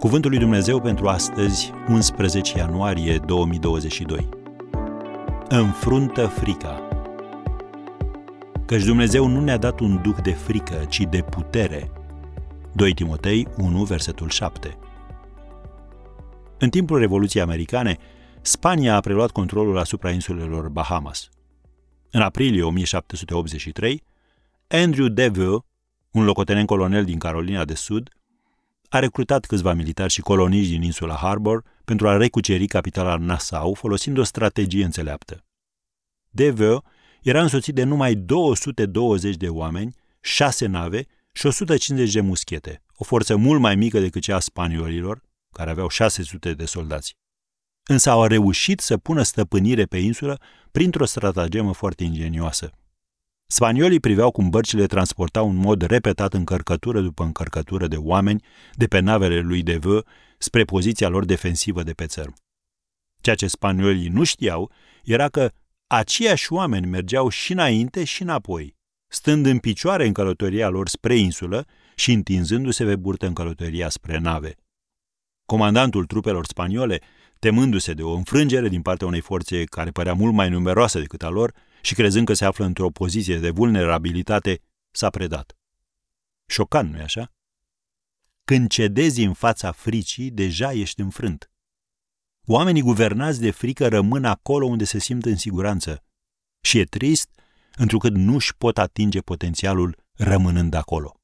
Cuvântul lui Dumnezeu pentru astăzi, 11 ianuarie 2022. Înfruntă frica. Căci Dumnezeu nu ne-a dat un duh de frică, ci de putere. 2 Timotei 1, versetul 7. În timpul Revoluției Americane, Spania a preluat controlul asupra insulelor Bahamas. În aprilie 1783, Andrew Deveux, un locotenent colonel din Carolina de Sud, a recrutat câțiva militari și coloniști din insula Harbor pentru a recuceri capitala Nassau folosind o strategie înțeleaptă. Deveux era însoțit de numai 220 de oameni, 6 nave și 150 de muschete, o forță mult mai mică decât cea a spaniolilor, care aveau 600 de soldați. Însă au reușit să pună stăpânire pe insulă printr-o stratagemă foarte ingenioasă. Spaniolii priveau cum bărcile transportau în mod repetat încărcătură după încărcătură de oameni de pe navele lui Deveux spre poziția lor defensivă de pe țărm. Ceea ce spaniolii nu știau era că aceiași oameni mergeau și înainte și înapoi, stând în picioare în călătoria lor spre insulă și întinzându-se pe burtă în călătoria spre nave. Comandantul trupelor spaniole, temându-se de o înfrângere din partea unei forțe care părea mult mai numeroasă decât a lor, și crezând că se află într-o poziție de vulnerabilitate, s-a predat. Șocant, nu-i așa? Când cedezi în fața fricii, deja ești înfrânt. Oamenii guvernați de frică rămân acolo unde se simt în siguranță. Și e trist, întrucât nu își pot atinge potențialul rămânând acolo.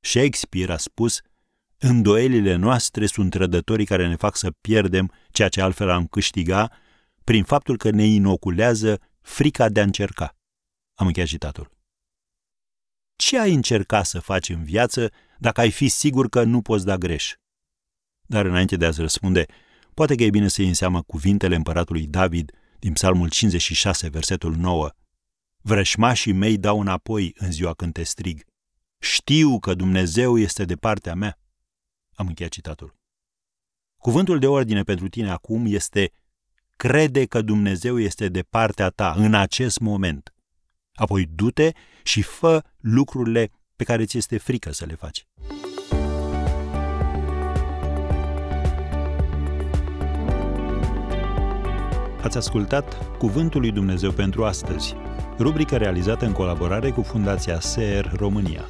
Shakespeare a spus, îndoielile noastre sunt trădătorii care ne fac să pierdem ceea ce altfel am câștiga prin faptul că ne inoculează frica de a încerca. Am încheiat citatul. Ce ai încerca să faci în viață dacă ai fi sigur că nu poți da greș? Dar înainte de a-ți răspunde, poate că e bine să iei în seamă cuvintele împăratului David din Psalmul 56, versetul 9. Vrășmașii mei dau înapoi în ziua când te strig. Știu că Dumnezeu este de partea mea. Am încheiat citatul. Cuvântul de ordine pentru tine acum este crede că Dumnezeu este de partea ta în acest moment. Apoi du-te și fă lucrurile pe care ți este frică să le faci. Ați ascultat Cuvântul lui Dumnezeu pentru astăzi, rubrica realizată în colaborare cu Fundația SER România.